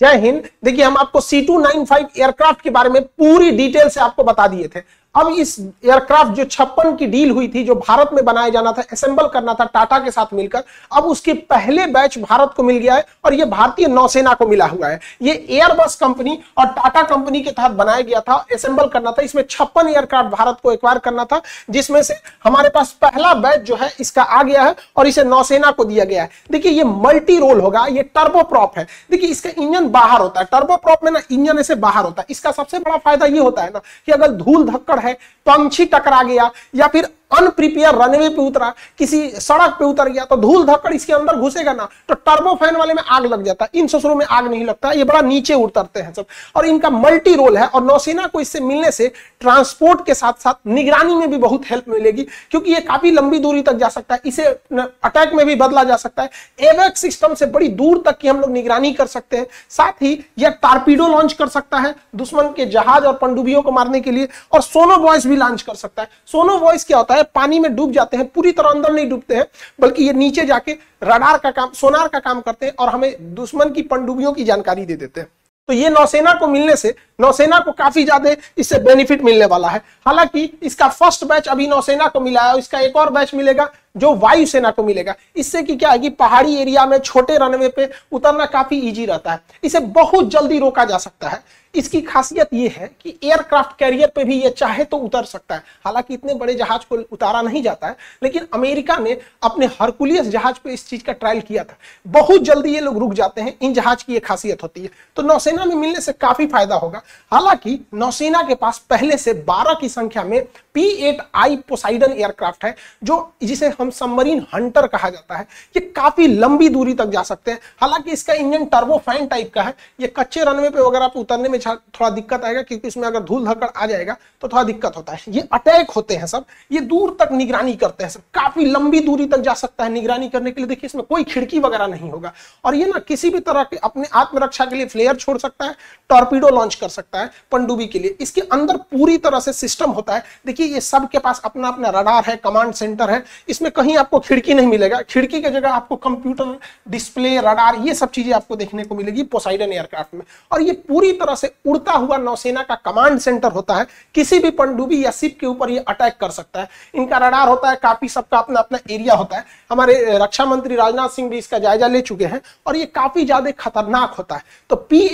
जय हिंद। देखिए, हम आपको C two nine five aircraft के बारे में पूरी डिटेल से आपको बता दिए थे। अब इस एयरक्राफ्ट जो छप्पन की डील हुई थी, जो भारत में बनाया जाना था असेंबल करना था, टाटा के साथ मिलकर, अब उसके पहले बैच भारत को मिल गया है और ये भारतीय नौसेना को मिला हुआ है। ये एयरबस कंपनी और टाटा कंपनी के तहत बनाया गया था असेंबल करना था। इसमें छप्पन एयरक्राफ्ट भारत को एक्वायर करना था, जिसमें से हमारे पास पहला बैच जो है, इसका आ गया है और इसे नौसेना को दिया गया है। देखिए, ये मल्टी रोल होगा, ये टर्बो प्रॉप है। देखिए, इसका इंजन बाहर होता है। टर्बो प्रॉप में ना इंजन ऐसे बाहर होता है। इसका सबसे बड़ा फ़ायदा ये होता है ना कि अगर धूल धक्कड़ है पंछी टकरा गया या फिर अनप्रिपेयर रनवे पे उतरा, किसी सड़क पे उतर गया तो धूल धक्कड़ इसके अंदर घुसेगा ना तो टर्बो फ़ैन वाले में आग लग जाता है। इन ससुरों में आग नहीं लगता, ये बड़ा नीचे उतरते हैं सब। और इनका मल्टी रोल है, और नौसेना को इससे मिलने से ट्रांसपोर्ट के साथ साथ निगरानी में भी बहुत हेल्प मिलेगी, क्योंकि ये काफ़ी लंबी दूरी तक जा सकता है, इसे अटैक में भी बदला जा सकता है। एवेक सिस्टम से बड़ी दूर तक की हम लोग निगरानी कर सकते हैं, साथ ही यह टारपीडो लॉन्च कर सकता है, दुश्मन के जहाज़ और पनडुबियों को मारने के लिए, और सोनो वॉइस भी लॉन्च कर सकता है। सोनो वॉइस क्या होता है पानी में डूब जाते हैं, पूरी तरह अंदर नहीं डूबते हैं, बल्कि ये नीचे जाके रडार का काम, सोनार का काम करते हैं और हमें दुश्मन की पनडुबियों की जानकारी दे देते हैं। तो ये नौसेना को मिलने से, नौसेना को काफ़ी ज़्यादा इससे बेनिफिट मिलने वाला है। हालाँकि इसका फ़र्स्ट बैच अभी नौसेना को मिला है, इसका एक और बैच मिलेगा, जो वायुसेना को मिलेगा। इससे कि क्या है कि पहाड़ी एरिया में छोटे रनवे पे उतरना काफ़ी इजी रहता है। इसे बहुत जल्दी रोका जा सकता है। इसकी खासियत यह है कि एयरक्राफ्ट कैरियर पे भी ये चाहे तो उतर सकता है। हालाँकि इतने बड़े जहाज़ को उतारा नहीं जाता है, लेकिन अमेरिका ने अपने हरकुलियस जहाज़ पे इस चीज़ का ट्रायल किया था। बहुत जल्दी ये लोग रुक जाते हैं, इन जहाज़ की ये खासियत होती है। तो नौसेना में मिलने से काफ़ी फ़ायदा होगा। हालाँकि नौसेना के पास पहले से बारह की संख्या में P eight I Poseidon aircraft है, जो जिसे हम सबमरीन हंटर कहा जाता है। ये काफ़ी लंबी दूरी तक जा सकते हैं। हालाँकि इसका इंजन टर्बोफैन टाइप का है। ये कच्चे रनवे पे वगैरह पे उतरने में थोड़ा दिक्कत आएगा, क्योंकि इसमें अगर धूल धक्कड़ आ जाएगा तो थोड़ा दिक्कत होता है। ये अटैक होते हैं सब, ये दूर तक निगरानी करते हैं सब। काफ़ी लंबी दूरी तक जा सकता है निगरानी करने के लिए। देखिए, इसमें कोई खिड़की वगैरह नहीं होगा। और ये ना किसी भी तरह के अपने आत्मरक्षा के लिए फ्लेयर छोड़ सकता है, टॉर्पीडो लॉन्च कर सकता है पंडुबी के लिए। इसके अंदर पूरी तरह से सिस्टम होता है। देखिए, ये सबके पास अपना अपना रडार है, कमांड सेंटर है। इसमें कहीं आपको खिड़की नहीं मिलेगा। खिड़की की जगह आपको कंप्यूटर, डिस्प्ले, रडार, ये सब चीज़ें आपको देखने को मिलेगी पोसाइडन एयरक्राफ्ट में। और ये पूरी तरह से उड़ता हुआ नौसेना का कमांड सेंटर होता है, किसी भी पंडुबी या सिप के ऊपर ये अटैक कर सकता है। इनका रडार होता है, काफ़ी सबका अपना अपना एरिया होता है। हमारे रक्षा मंत्री राजनाथ सिंह भी इसका जायजा ले चुके हैं और ये काफ़ी ज़्यादा खतरनाक होता है। तो पी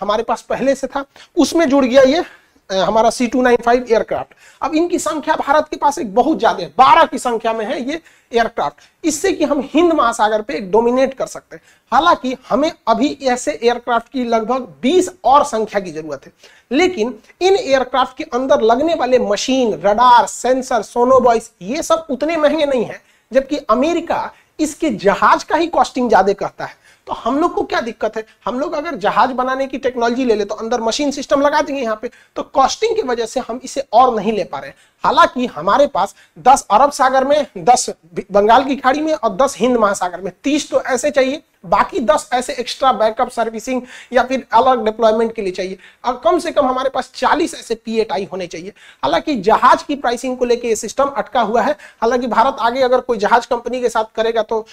हमारे पास पहले से था, उसमें जुड़ गया ये। हमारा C two nine five aircraft अब इनकी संख्या भारत के पास एक बहुत ज़्यादा है, बारह की संख्या में है ये एयरक्राफ्ट इससे कि हम हिंद महासागर पे एक डोमिनेट कर सकते हैं। हालाँकि हमें अभी ऐसे एयरक्राफ्ट की लगभग 20 और संख्या की ज़रूरत है। लेकिन इन एयरक्राफ्ट के अंदर लगने वाले मशीन रडार सेंसर सोनोबॉइस ये सब उतने महँगे नहीं है, जबकि अमेरिका इसके जहाज़ का ही कॉस्टिंग ज़्यादा करता है। तो हम लोग को क्या दिक्कत है? हम लोग अगर जहाज़ बनाने की टेक्नोलॉजी ले ले तो अंदर मशीन सिस्टम लगा देंगे यहाँ पे। तो कॉस्टिंग की वजह से हम इसे और नहीं ले पा रहे हालाँकि हमारे पास 10 अरब सागर में 10 बंगाल की खाड़ी में और 10 हिंद महासागर में 30 तो ऐसे चाहिए। बाकी 10 ऐसे एक्स्ट्रा बैकअप सर्विसिंग या फिर अलग डिप्लॉयमेंट के लिए चाहिए। और कम से कम हमारे पास 40 ऐसे पीएटआई होने चाहिए। हालाँकि जहाज़ की प्राइसिंग को लेकर सिस्टम अटका हुआ है। हालाँकि भारत आगे अगर कोई जहाज़ कंपनी के साथ करेगा तो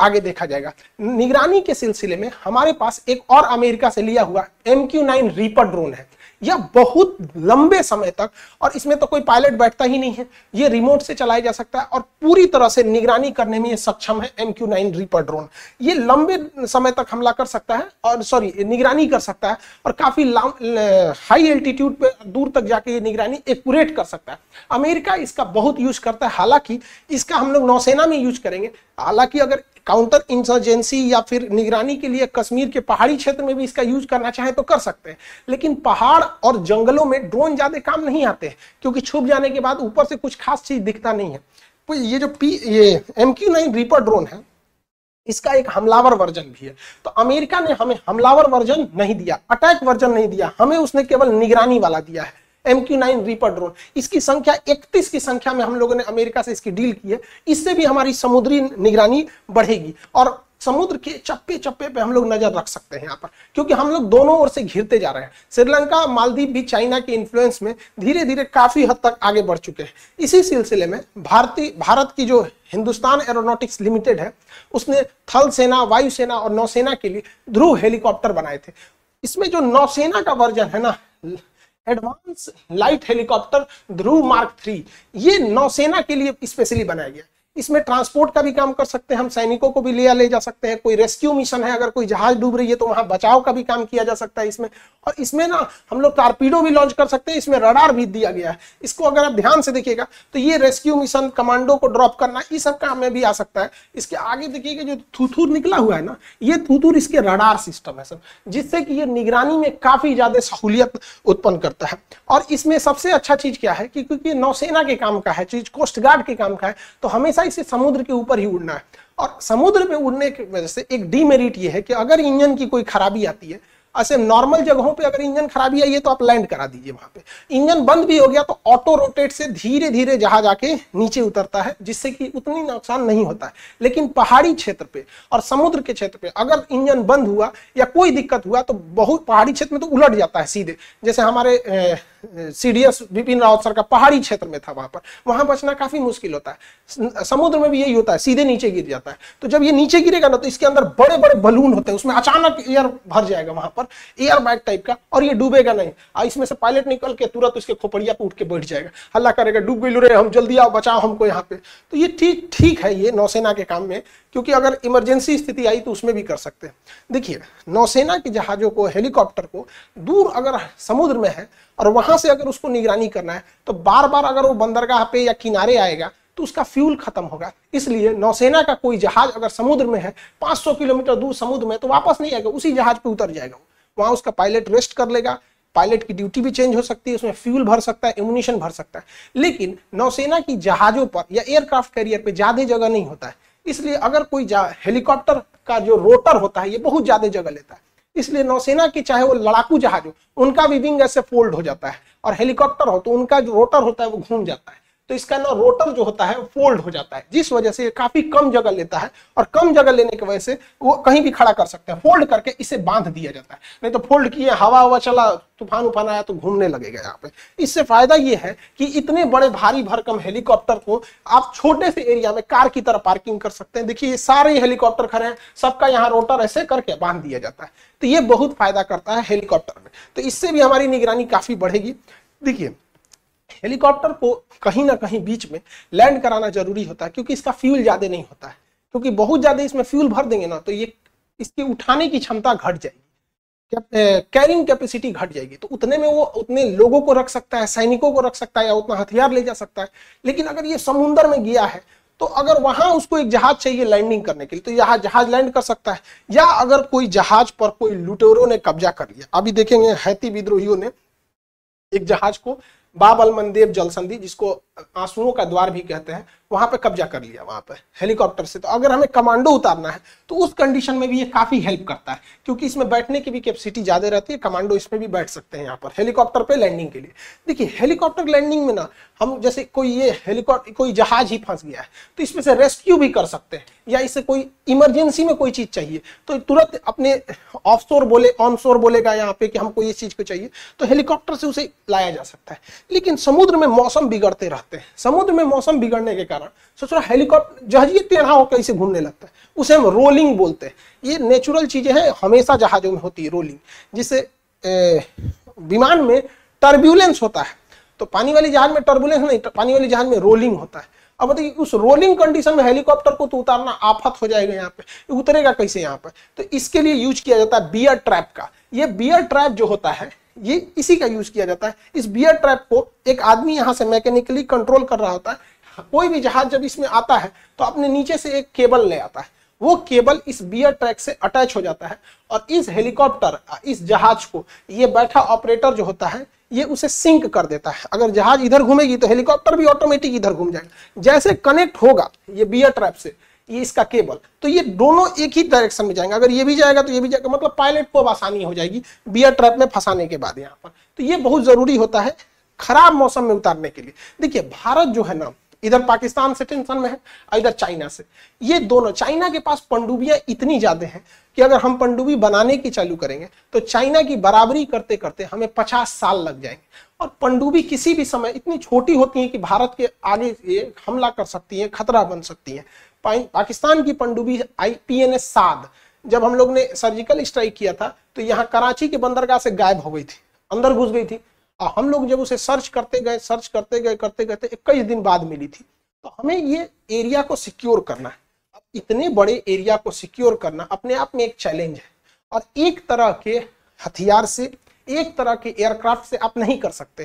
आगे देखा जाएगा। निगरानी के सिलसिले में हमारे पास एक और अमेरिका से लिया हुआ एम क्यू रीपर ड्रोन है। यह बहुत लंबे समय तक, और इसमें तो कोई पायलट बैठता ही नहीं है। ये रिमोट से चलाया जा सकता है, और पूरी तरह से निगरानी करने में ये सक्षम है M Q nine Reaper drone ये लंबे समय तक हमला कर सकता है, और सॉरी निगरानी कर सकता है, और काफ़ी हाई एल्टीट्यूड पे दूर तक जाके ये निगरानी एक्यूरेट कर सकता है। अमेरिका इसका बहुत यूज़ करता है, हालाँकि इसका हम लोग नौसेना में यूज़ करेंगे। हालाँकि अगर काउंटर इंसर्जेंसी या फिर निगरानी के लिए कश्मीर के पहाड़ी क्षेत्र में भी इसका यूज़ करना चाहे तो कर सकते हैं। लेकिन पहाड़ और जंगलों में ड्रोन ज़्यादा काम नहीं आते हैं, क्योंकि छुप जाने के बाद ऊपर से कुछ खास चीज़ दिखता नहीं है। तो ये जो पी ये M Q nine Reaper drone है, इसका एक हमलावर वर्जन भी है। तो अमेरिका ने हमें हमलावर वर्जन नहीं दिया अटैक वर्जन नहीं दिया, हमें उसने केवल निगरानी वाला दिया है। M Q nine Reaper drone इसकी संख्या 31 की संख्या में हम लोगों ने अमेरिका से इसकी डील की है। इससे भी हमारी समुद्री निगरानी बढ़ेगी और समुद्र के चप्पे चप्पे पे हम लोग नज़र रख सकते हैं यहाँ पर, क्योंकि हम लोग दोनों ओर से घिरते जा रहे हैं। श्रीलंका, मालदीव भी चाइना के इन्फ्लुएंस में धीरे धीरे काफ़ी हद तक आगे बढ़ चुके हैं। इसी सिलसिले में भारतीय, भारत की जो हिंदुस्तान एरोनॉटिक्स लिमिटेड है, उसने थल सेना, वायुसेना और नौसेना के लिए ध्रुव हेलीकॉप्टर बनाए थे। इसमें जो नौसेना का वर्जन है ना advance light helicopter Dhruv mark three. ये नौसेना के लिए स्पेशली बनाया गया इसमें ट्रांसपोर्ट का भी काम कर सकते हैं, हम सैनिकों को भी लिया ले जा सकते हैं, कोई रेस्क्यू मिशन है, अगर कोई जहाज़ डूब रही है तो वहाँ बचाव का भी काम किया जा सकता है इसमें। और इसमें ना, हम लोग टारपीडो भी लॉन्च कर सकते हैं, इसमें रडार भी दिया गया है। इसको अगर आप ध्यान से देखिएगा तो ये रेस्क्यू मिशन कमांडो को ड्रॉप करना ये सब काम में भी आ सकता है। इसके आगे देखिएगा जो थूथूर निकला हुआ है ना, ये थूथूर इसके रडार सिस्टम है सर जिससे कि ये निगरानी में काफ़ी ज़्यादा सहूलियत उत्पन्न करता है। और इसमें सबसे अच्छा चीज़ क्या है कि क्योंकि नौसेना के काम का है, चीज़ कोस्ट गार्ड के काम का है तो हमेशा इसे समुद्र के ऊपर ही उड़ना है। और समुद्र में उड़ने की वजह से एक डीमेरिट ये है कि अगर इंजन की कोई खराबी आती है ऐसे नॉर्मल जगहों पे अगर इंजन खराबी आई है तो आप लैंड करा दीजिए वहाँ पे। इंजन बंद भी हो गया तो ऑटो रोटेट से धीरे धीरे जहाज़ आके नीचे उतरता है, जिससे कि उतनी नुकसान नहीं होता है। लेकिन पहाड़ी क्षेत्र पे और समुद्र के क्षेत्र पे अगर इंजन बंद हुआ या कोई दिक्कत हुआ तो बहुत पहाड़ी क्षेत्र में तो उलट जाता है सीधे। जैसे हमारे सीडीएस विपिन रावत सर का पहाड़ी क्षेत्र में था वहाँ पर। वहाँ बचना काफ़ी मुश्किल होता है। समुद्र में भी यही होता है, सीधे नीचे गिर जाता है। तो जब ये नीचे गिरेगा ना तो इसके अंदर बड़े बड़े बलून होते हैं, उसमें अचानक एयर भर जाएगा वहाँ पर। एयर बैग टाइप का, और ये डूबेगा नहीं। और इसमें से पायलट निकल के तुरंत उसके खोपड़िया पे उठ के बैठ जाएगा। हल्ला करेगा, डूब गई रे हम जल्दी आओ, बचाओ हमको यहाँ पे। तो ये ठीक ठीक है ये नौसेना के काम में, क्योंकि अगर इमरजेंसी स्थिति आई तो उसमें भी कर सकते हैं। देखिए, नौसेना के जहाजों को हेलीकॉप्टर को दूर अगर समुद्र में है, और वहाँ से अगर उसको निगरानी करना है तो बार बार अगर वो बंदरगाह पे या किनारे आएगा तो उसका फ्यूल खत्म होगा। इसलिए नौसेना का कोई जहाज़ अगर समुद्र में है 500 किलोमीटर दूर समुद्र में तो वापस नहीं आएगा, उसी जहाज़ पे उतर जाएगा वहाँ उसका पायलट रेस्ट कर लेगा। पायलट की ड्यूटी भी चेंज हो सकती है, उसमें फ्यूल भर सकता है इम्यूनिशन भर सकता है। लेकिन नौसेना की जहाजों पर या एयरक्राफ्ट कैरियर पर ज़्यादा जगह नहीं होता है। इसलिए अगर कोई हेलीकॉप्टर का जो रोटर होता है, ये बहुत ज़्यादा जगह लेता है। इसलिए नौसेना की चाहे वो लड़ाकू जहाज़ हो, उनका भी विंग ऐसे फोल्ड हो जाता है। और हेलीकॉप्टर हो तो उनका जो रोटर होता है, वो घूम जाता है। तो इसका ना रोटर जो होता है, फोल्ड हो जाता है, जिस वजह से ये काफ़ी कम जगह लेता है और कम जगह लेने की वजह से वो कहीं भी खड़ा कर सकते हैं। फोल्ड करके इसे बाँध दिया जाता है। नहीं तो फोल्ड किए, हवा हवा चला, तूफ़ान उफान आया तो घूमने लगेगा यहाँ पे। इससे फ़ायदा ये है कि इतने बड़े भारी भरकम हेलीकॉप्टर को आप छोटे से एरिया में कार की तरह पार्किंग कर सकते हैं। देखिए, ये सारे हेलीकॉप्टर खड़े हैं, सबका यहाँ रोटर ऐसे करके बाँध दिया जाता है। तो ये बहुत फ़ायदा करता है हेलीकॉप्टर में। तो इससे भी हमारी निगरानी काफ़ी बढ़ेगी। देखिए हेलीकॉप्टर को कहीं ना कहीं बीच में लैंड कराना ज़रूरी होता है, क्योंकि इसका फ्यूल ज़्यादा नहीं होता है। क्योंकि बहुत ज़्यादा इसमें फ्यूल भर देंगे ना तो ये इसकी उठाने की क्षमता घट जाएगी। कैरिंग कैपेसिटी घट जाएगी। तो उतने में वो उतने लोगों को रख सकता है, सैनिकों को रख सकता है, या उतना हथियार ले जा सकता है। लेकिन अगर ये समुन्द्र में गया है तो अगर वहाँ उसको एक जहाज़ चाहिए लैंडिंग करने के लिए तो यहाँ जहाज़ लैंड कर सकता है। या अगर कोई जहाज़ पर कोई लुटेरों ने कब्जा कर लिया, अभी देखेंगे हैती विद्रोहियों ने एक जहाज़ को बाबल जल संधि जिसको आंसुओं का द्वार भी कहते हैं, वहाँ पे कब्जा कर लिया वहाँ पे, हेलीकॉप्टर से। तो अगर हमें कमांडो उतारना है तो उस कंडीशन में भी ये काफ़ी हेल्प करता है, क्योंकि इसमें बैठने की भी कैपेसिटी ज़्यादा रहती है, कमांडो इसमें भी बैठ सकते हैं यहाँ पर, हेलीकॉप्टर पे लैंडिंग के लिए। देखिए, हेलीकॉप्टर लैंडिंग में ना, हम जैसे कोई ये हेलीकॉप्टर कोई जहाज़ ही फंस गया है तो इसमें से रेस्क्यू भी कर सकते हैं, या इसे कोई इमरजेंसी में कोई चीज़ चाहिए तो तुरंत अपने ऑफशोर बोले ऑन शोर बोलेगा यहाँ पे कि हमको ये चीज़ को चाहिए तो हेलीकॉप्टर से उसे लाया जा सकता है। लेकिन समुद्र में मौसम बिगड़ते रहते हैं। समुद्र में मौसम बिगड़ने के कारण सोचो हेलीकॉप्टर जहाज़ ये टेढ़ा होकर इसे घूमने लगता है। उसे हम रोलिंग बोलते हैं। ये नेचुरल चीज़ें हैं, हमेशा जहाजों में होती है रोलिंग, जिससे विमान में टर्ब्यूलेंस होता है। तो पानी वाले जहाज़ में टर्बुलेंस नहीं, पानी वाली जहाज़ में रोलिंग होता है। अब बताइए, उस रोलिंग कंडीशन में हेलीकॉप्टर को तो उतारना आफत हो जाएगा यहाँ पे उतरेगा कैसे यहाँ पे? तो इसके लिए यूज़ किया जाता है बियर ट्रैप का। ये बियर ट्रैप जो होता है ये इसी का यूज़ किया जाता है। इस बियर ट्रैप को एक आदमी यहाँ से मैकेनिकली कंट्रोल कर रहा होता है। कोई भी जहाज़ जब इसमें आता है तो अपने नीचे से एक केबल ले आता है। वो केबल इस बियर ट्रैक से अटैच हो जाता है और इस हेलीकॉप्टर इस जहाज़ को, ये बैठा ऑपरेटर जो होता है, ये उसे सिंक कर देता है। अगर जहाज़ इधर घूमेगी तो हेलीकॉप्टर भी ऑटोमेटिक इधर घूम जाएगा। जैसे कनेक्ट होगा ये बियर ट्रैप से ये इसका केबल। तो ये दोनों एक ही डायरेक्शन में जाएँगे। अगर ये भी जाएगा तो ये भी जाएगा। मतलब पायलट को अब आसानी हो जाएगी। बियर ट्रैप में फंसाने के बाद यहाँ पर। तो ये बहुत ज़रूरी होता है खराब मौसम में उतारने के लिए। देखिए, भारत जो है ना, इधर पाकिस्तान से टेंशन में है, और इधर चाइना से। ये दोनों, चाइना के पास पंडुबियाँ इतनी ज़्यादा हैं कि अगर हम पंडुबी बनाने की चालू करेंगे तो चाइना की बराबरी करते करते हमें पचास साल लग जाएँगे। और पंडुबी किसी भी समय इतनी छोटी होती है कि भारत के आगे ये हमला कर सकती है, खतरा बन सकती है। पाकिस्तान की पंडुबी I P N S Saad. जब हम लोग ने सर्जिकल स्ट्राइक किया था तो यहाँ कराची के बंदरगाह से गायब हो गई थी। अंदर घुस गई थी। और हम लोग जब उसे सर्च करते गए सर्च करते गए करते गए इक्कीस दिन बाद मिली थी। तो हमें ये एरिया को सिक्योर करना है। अब इतने बड़े एरिया को सिक्योर करना अपने आप में एक चैलेंज है। और एक तरह के हथियार से, एक तरह के एयरक्राफ्ट से आप नहीं कर सकते।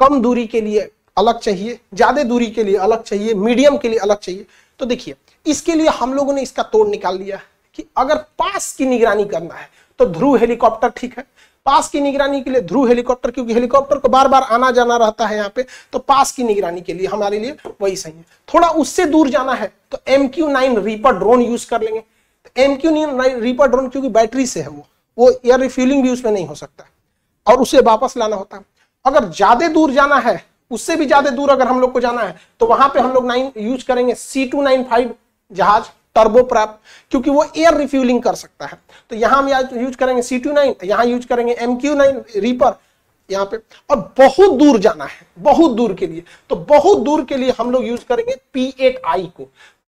कम दूरी के लिए अलग चाहिए, ज़्यादा दूरी के लिए अलग चाहिए मीडियम के लिए अलग चाहिए। तो देखिए इसके लिए हम लोगों ने इसका तोड़ निकाल लिया है कि अगर पास की निगरानी करना है तो ध्रुव हेलीकॉप्टर ठीक है। पास की निगरानी के लिए ध्रुव हेलीकॉप्टर, क्योंकि हेलीकॉप्टर को बार बार आना जाना रहता है यहाँ पे तो पास की निगरानी के लिए हमारे लिए वही सही है। थोड़ा उससे दूर जाना है तो M Q nine Reaper drone use कर लेंगे। तो M Q nine Reaper drone क्योंकि बैटरी से है वो वो एयर रिफ्यूलिंग भी उसमें नहीं हो सकता और उसे वापस लाना होता है। अगर ज़्यादा दूर जाना है, उससे भी ज़्यादा दूर अगर हम लोग को जाना है तो वहाँ पे हम लोग नाइन यूज़ करेंगे सी टू नाइन फाइव जहाज़ टर्बो प्रैप क्योंकि वो एयर रिफ्यूलिंग कर सकता है। तो यहाँ हम यूज़ करेंगे सी टू नाइन यहाँ यूज़ करेंगे एम क्यू नाइन रीपर यहाँ पे। और बहुत दूर जाना है, बहुत दूर के लिए। तो बहुत दूर के लिए हम लोग यूज़ करेंगे पी एट आई को।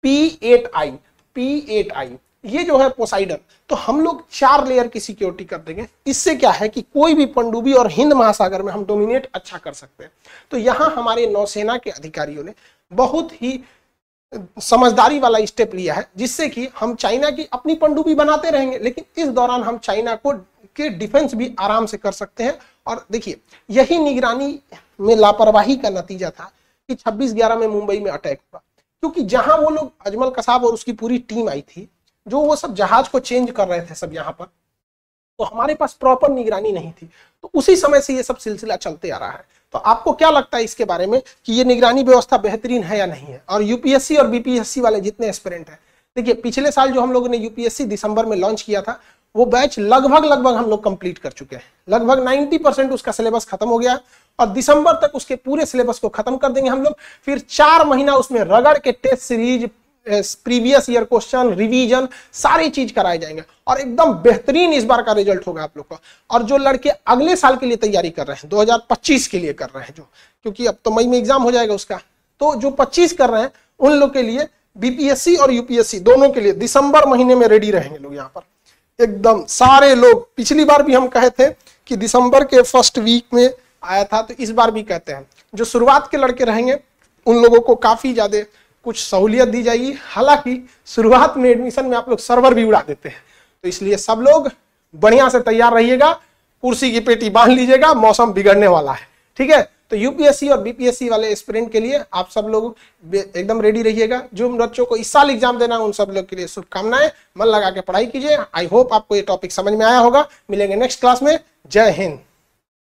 P eight I P eight I ये जो है पोसाइडन तो हम लोग चार लेयर की सिक्योरिटी कर देंगे। इससे क्या है कि कोई भी पंडुबी और हिंद महासागर में हम डोमिनेट अच्छा कर सकते हैं। तो यहाँ हमारे नौसेना के अधिकारियों ने बहुत ही समझदारी वाला स्टेप लिया है, जिससे कि हम चाइना की अपनी पंडुबी बनाते रहेंगे। लेकिन इस दौरान हम चाइना को, के डिफेंस भी आराम से कर सकते हैं। और देखिए, यही निगरानी में लापरवाही का नतीजा था कि 26 ग्यारह में मुंबई में अटैक हुआ। क्योंकि जहाँ वो लोग, अजमल कसाब और उसकी पूरी टीम आई थी, जो वो सब जहाज़ को चेंज कर रहे थे सब यहाँ पर तो हमारे पास प्रॉपर निगरानी नहीं थी। तो उसी समय से ये सब सिलसिला चलते आ रहा है। तो आपको क्या लगता है इसके बारे में कि ये निगरानी व्यवस्था बेहतरीन है या नहीं है? और यूपीएससी और बीपीएससी वाले जितने एस्पिरेंट हैं, देखिए, पिछले साल जो हम लोगों ने यूपीएससी दिसंबर में लॉन्च किया था, वो बैच लगभग लगभग हम लोग कंप्लीट कर चुके हैं। लगभग 90 परसेंट उसका सिलेबस खत्म हो गया और दिसंबर तक उसके पूरे सिलेबस को खत्म कर देंगे हम लोग। फिर चार महीना उसमें रगड़ के test series previous year question revision सारी चीज़ कराए जाएँगे। और एकदम बेहतरीन इस बार का रिज़ल्ट होगा आप लोग का। और जो लड़के अगले साल के लिए तैयारी कर रहे हैं 2025 के लिए कर रहे हैं जो, क्योंकि अब तो मई में एग्ज़ाम हो जाएगा उसका। तो जो 25 कर रहे हैं, उन लोग के लिए बीपीएससी और यूपीएससी दोनों के लिए दिसंबर महीने में रेडी रहेंगे लोग यहाँ पर। एकदम सारे लोग, पिछली बार भी हम कहे थे कि दिसंबर के फ़र्स्ट वीक में आया था तो इस बार भी कहते हैं। जो शुरुआत के लड़के रहेंगे, उन लोगों को काफ़ी ज़्यादा कुछ सहूलियत दी जाएगी। हालाँकि शुरुआत में एडमिशन में आप लोग सर्वर भी उड़ा देते हैं। तो इसलिए सब लोग बढ़िया से तैयार रहिएगा, कुर्सी की पेटी बाँध लीजिएगा, मौसम बिगड़ने वाला है। ठीक है? तो यूपीएससी और बीपीएससी वाले स्प्रिंट के लिए आप सब लोग एकदम रेडी रहिएगा। जो बच्चों को इस साल एग्ज़ाम देना है, उन सब लोग के लिए शुभकामनाएँ। मन लगा के पढ़ाई कीजिए। आई होप आपको ये टॉपिक समझ में आया होगा। मिलेंगे नेक्स्ट क्लास में। जय हिंद।